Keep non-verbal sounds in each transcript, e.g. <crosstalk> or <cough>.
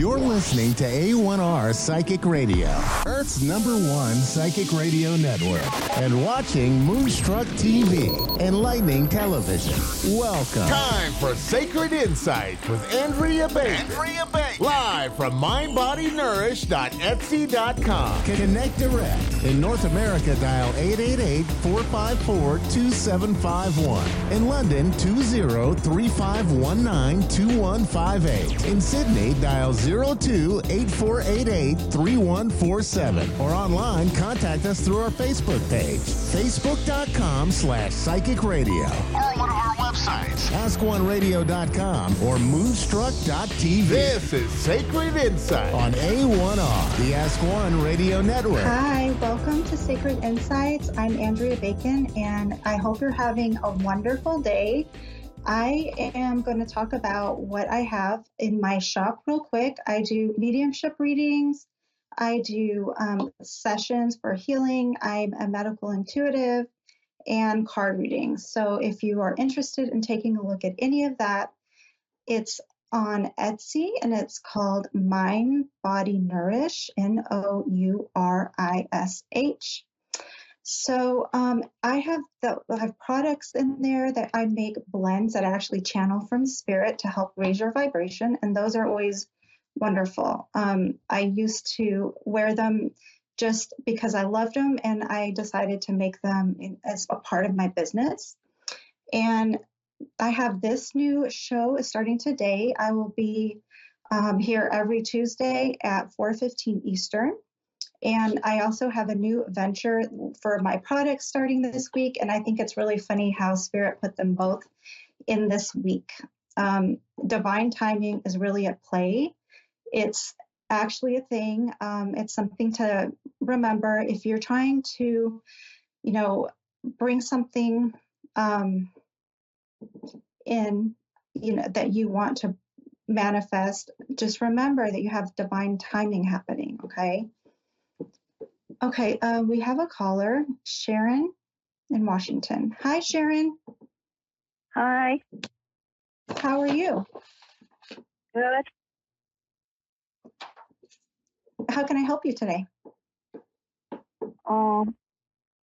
You're listening to A1R Psychic Radio, Earth's number one psychic radio network, and watching Moonstruck TV, and Lightning Television. Welcome. Time for Sacred Insights with Andrea Baker. Andrea Baker. Live from mindbodynourish.etsy.com. Connect direct. In North America, dial 888-454-2751. In London, 20-3519-2158. In Sydney, dial 02-8488-3147. Or online, contact us through our Facebook page, facebook.com slash psychic radio. Or one of our websites, askoneradio.com or moonstruck.tv. This is Sacred Insight on A1R, the Ask One Radio Network. Hi, welcome to Sacred Insights. I'm Andrea Bacon, and I hope you're having a wonderful day. I am going to talk about what I have in my shop real quick. I do mediumship readings, I do um, sessions for healing, I'm a medical intuitive, and card readings. So if you are interested in taking a look at any of that, it's on Etsy and it's called Mind Body Nourish, N O U R I S H. So um, I have the I have products in there that I make blends that actually channel from spirit to help raise your vibration, and those are always wonderful. Um, I used to wear them just because I loved them, and I decided to make them in, as a part of my business. And I have this new show starting today. I will be um, here every Tuesday at 4:15 Eastern. And I also have a new venture for my products starting this week. And I think it's really funny how Spirit put them both in this week. Um, divine timing is really at play. It's actually a thing. Um, it's something to remember if you're trying to, you know, bring something um, in, you know, that you want to manifest. Just remember that you have divine timing happening. Okay. Okay, uh, we have a caller, Sharon in Washington. Hi, Sharon. Hi. How are you? Good. How can I help you today? Um,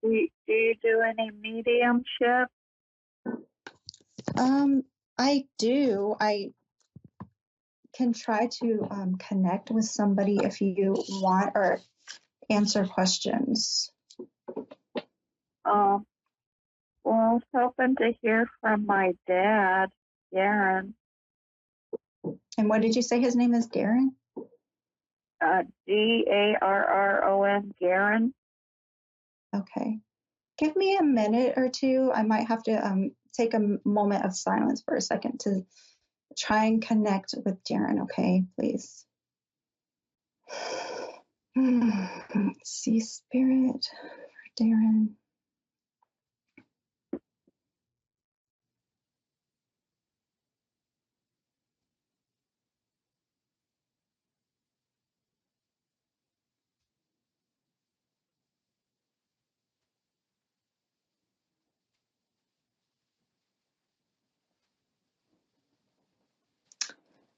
do, do you do any mediumship? Um, I do. I can try to um, connect with somebody if you want, or answer questions. Um, well, I was hoping to hear from my dad, Darron. And what did you say his name is, Darron? Uh, D A R R O N, Darron. Okay. Give me a minute or two. I might have to um, take a moment of silence for a second to try and connect with Darron, okay? Please. <sighs> See spirit for Darron.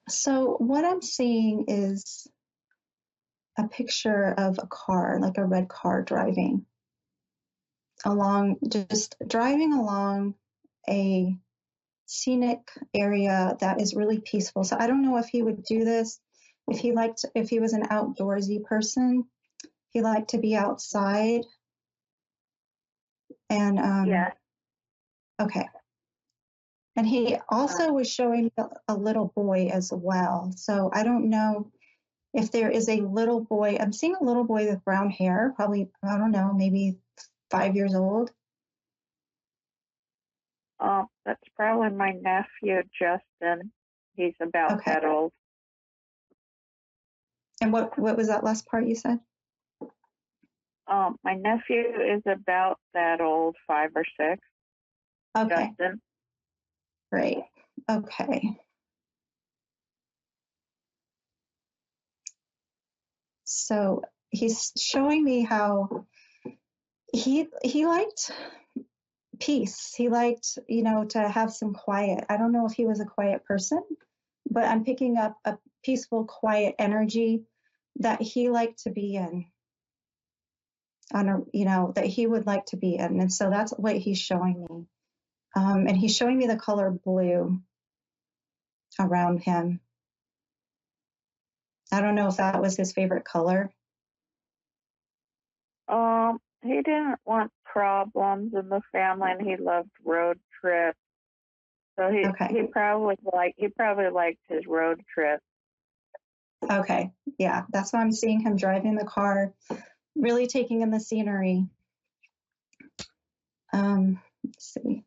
So, what I'm seeing is a picture of a car, like a red car driving along, just driving along a scenic area that is really peaceful. So I don't know if he would do this if he liked if he was an outdoorsy person. He liked to be outside. And um Yeah. okay. And he also was showing a, a little boy as well. So I don't know if there is a little boy. I'm seeing a little boy with brown hair, probably I don't know, maybe five years old. Um, that's probably my nephew, Justin. He's about Okay. that old. And what what was that last part you said? Um, my nephew is about that old, five or six. Okay, Justin. great. Okay. So he's showing me how he he liked peace. He liked, you know, to have some quiet. I don't know if he was a quiet person, but I'm picking up a peaceful, quiet energy that he liked to be in. On a, you know, that he would like to be in. And so that's what he's showing me. Um, and he's showing me the color blue around him. I don't know if that was his favorite color. Um, he didn't want problems in the family, and he loved road trips. So he Okay. he probably like he probably liked his road trip. Okay. Yeah, that's why I'm seeing him driving the car, really taking in the scenery. Um, let's see.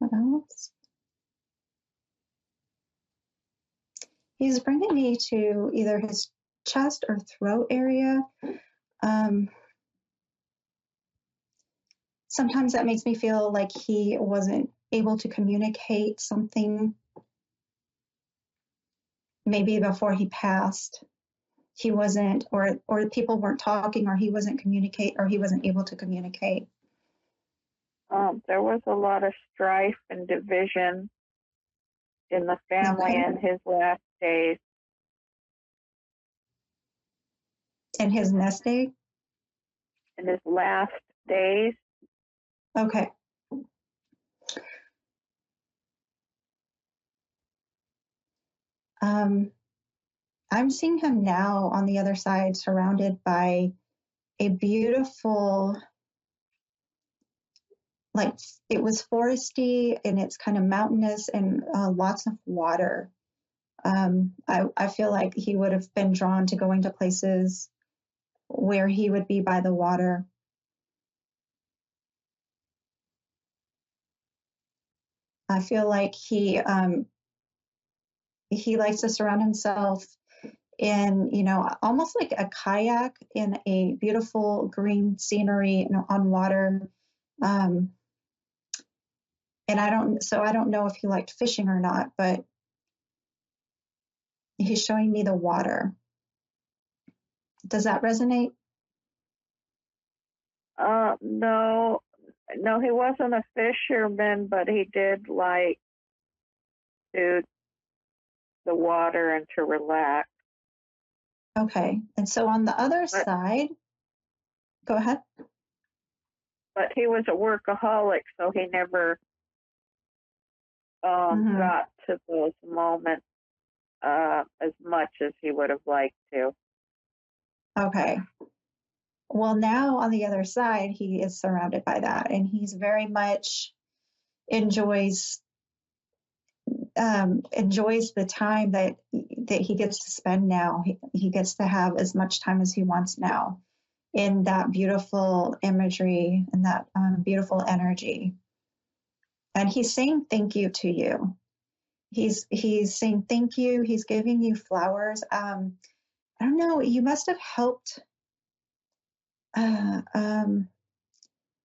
What else? He's bringing me to either his chest or throat area. Um, sometimes that makes me feel like he wasn't able to communicate something maybe before he passed he wasn't or or people weren't talking or he wasn't communicate or he wasn't able to communicate Um, there was a lot of strife and division in the family Okay. in his last days. in his nest egg? In his last days, okay. Um i'm seeing him now on the other side surrounded by a beautiful like it was foresty and it's kind of mountainous and uh, lots of water um, I, I feel like he would have been drawn to going to places where he would be by the water I feel like he um, he likes to surround himself in you know almost like a kayak in a beautiful green scenery on water. Um, and I don't so I don't know if he liked fishing or not, but he's showing me the water. Does that resonate? uh, no, no, he wasn't a fisherman, but he did like to the water and to relax. Okay. And so on the other But- side, go ahead. But he was a workaholic, so he never um, Mhm. got to those moments uh, as much as he would have liked to. Okay. Well, now on the other side, he is surrounded by that, and he's very much enjoys um, enjoys the time that that he gets to spend now. He, he gets to have as much time as he wants now in that beautiful imagery and that um, beautiful energy. And he's saying thank you to you. He's he's saying thank you. He's giving you flowers. Um, I don't know. You must have helped. Uh, um,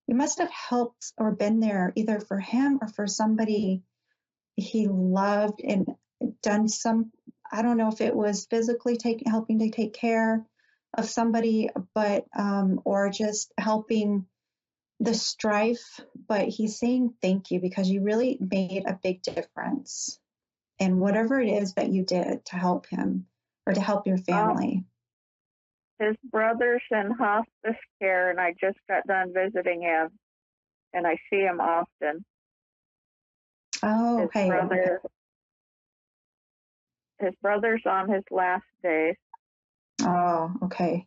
you must have helped or been there either for him or for somebody he loved and done some. I don't know if it was physically taking helping to take care of somebody, but um, or just helping the strife. But he's saying thank you because you really made a big difference in whatever it is that you did to help him or to help your family. His brother's in hospice care, and I just got done visiting him, and I see him often. oh, His okay. brother, his brother's on his last days. Oh, okay.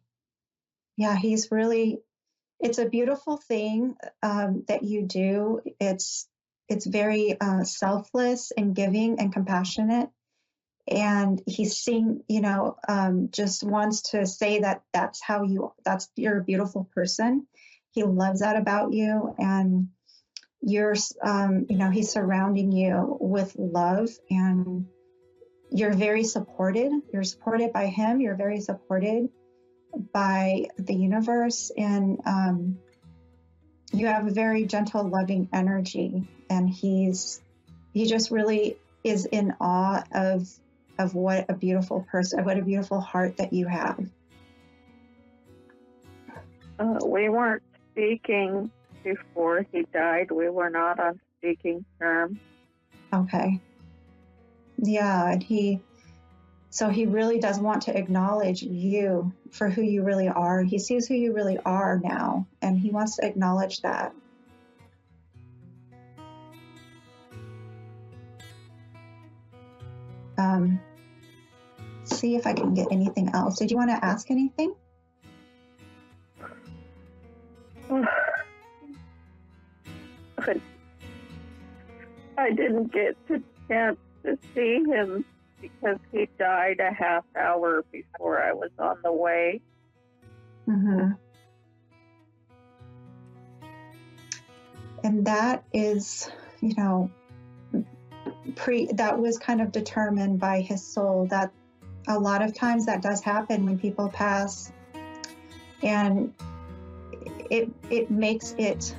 Yeah, he's really. It's a beautiful thing um, that you do. It's it's very uh, selfless and giving and compassionate. And he's seeing, you know, um, just wants to say that that's how you. That's you're a beautiful person. He loves that about you, and you're, um, you know, he's surrounding you with love and you're very supported. You're supported by him. You're very supported by the universe, and um, you have a very gentle, loving energy. And he's he just really is in awe of of what a beautiful person, what a beautiful heart that you have. Uh, we weren't speaking before he died. We were not on speaking terms. Okay. Yeah, and he So he really does want to acknowledge you for who you really are. He sees who you really are now, and he wants to acknowledge that. Um, see if I can get anything else. Did you want to ask anything? <sighs> I didn't get to chance to see him because he died a half hour before I was on the way. Mm-hmm. And that is, you know, pre that was kind of determined by his soul that a lot of times that does happen when people pass and it it makes it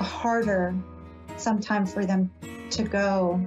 harder sometimes for them to go